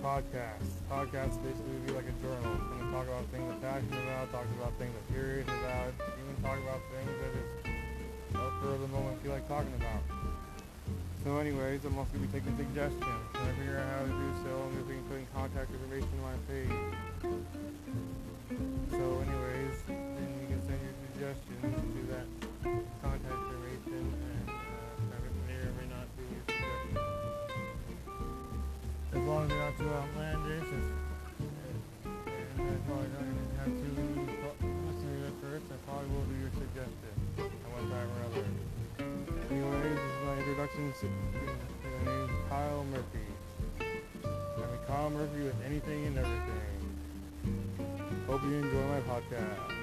podcast. Podcasts basically would be like a journal. It's gonna talk about things I'm passionate about, talk about things I'm curious about, even talk about things that just up for the moment feel like talking about. So anyways, I'm also gonna be taking suggestions. When I figure out how to do so, I'm gonna be putting contact information on my page. Not too outlandish uh, and, and, and as long as I don't have too many listeners at first, I probably will do your suggestion at one time or other. Anyways, this is my introduction to my name is Kyle Murphy. I mean Kyle Murphy with anything and everything. Hope you enjoy my podcast.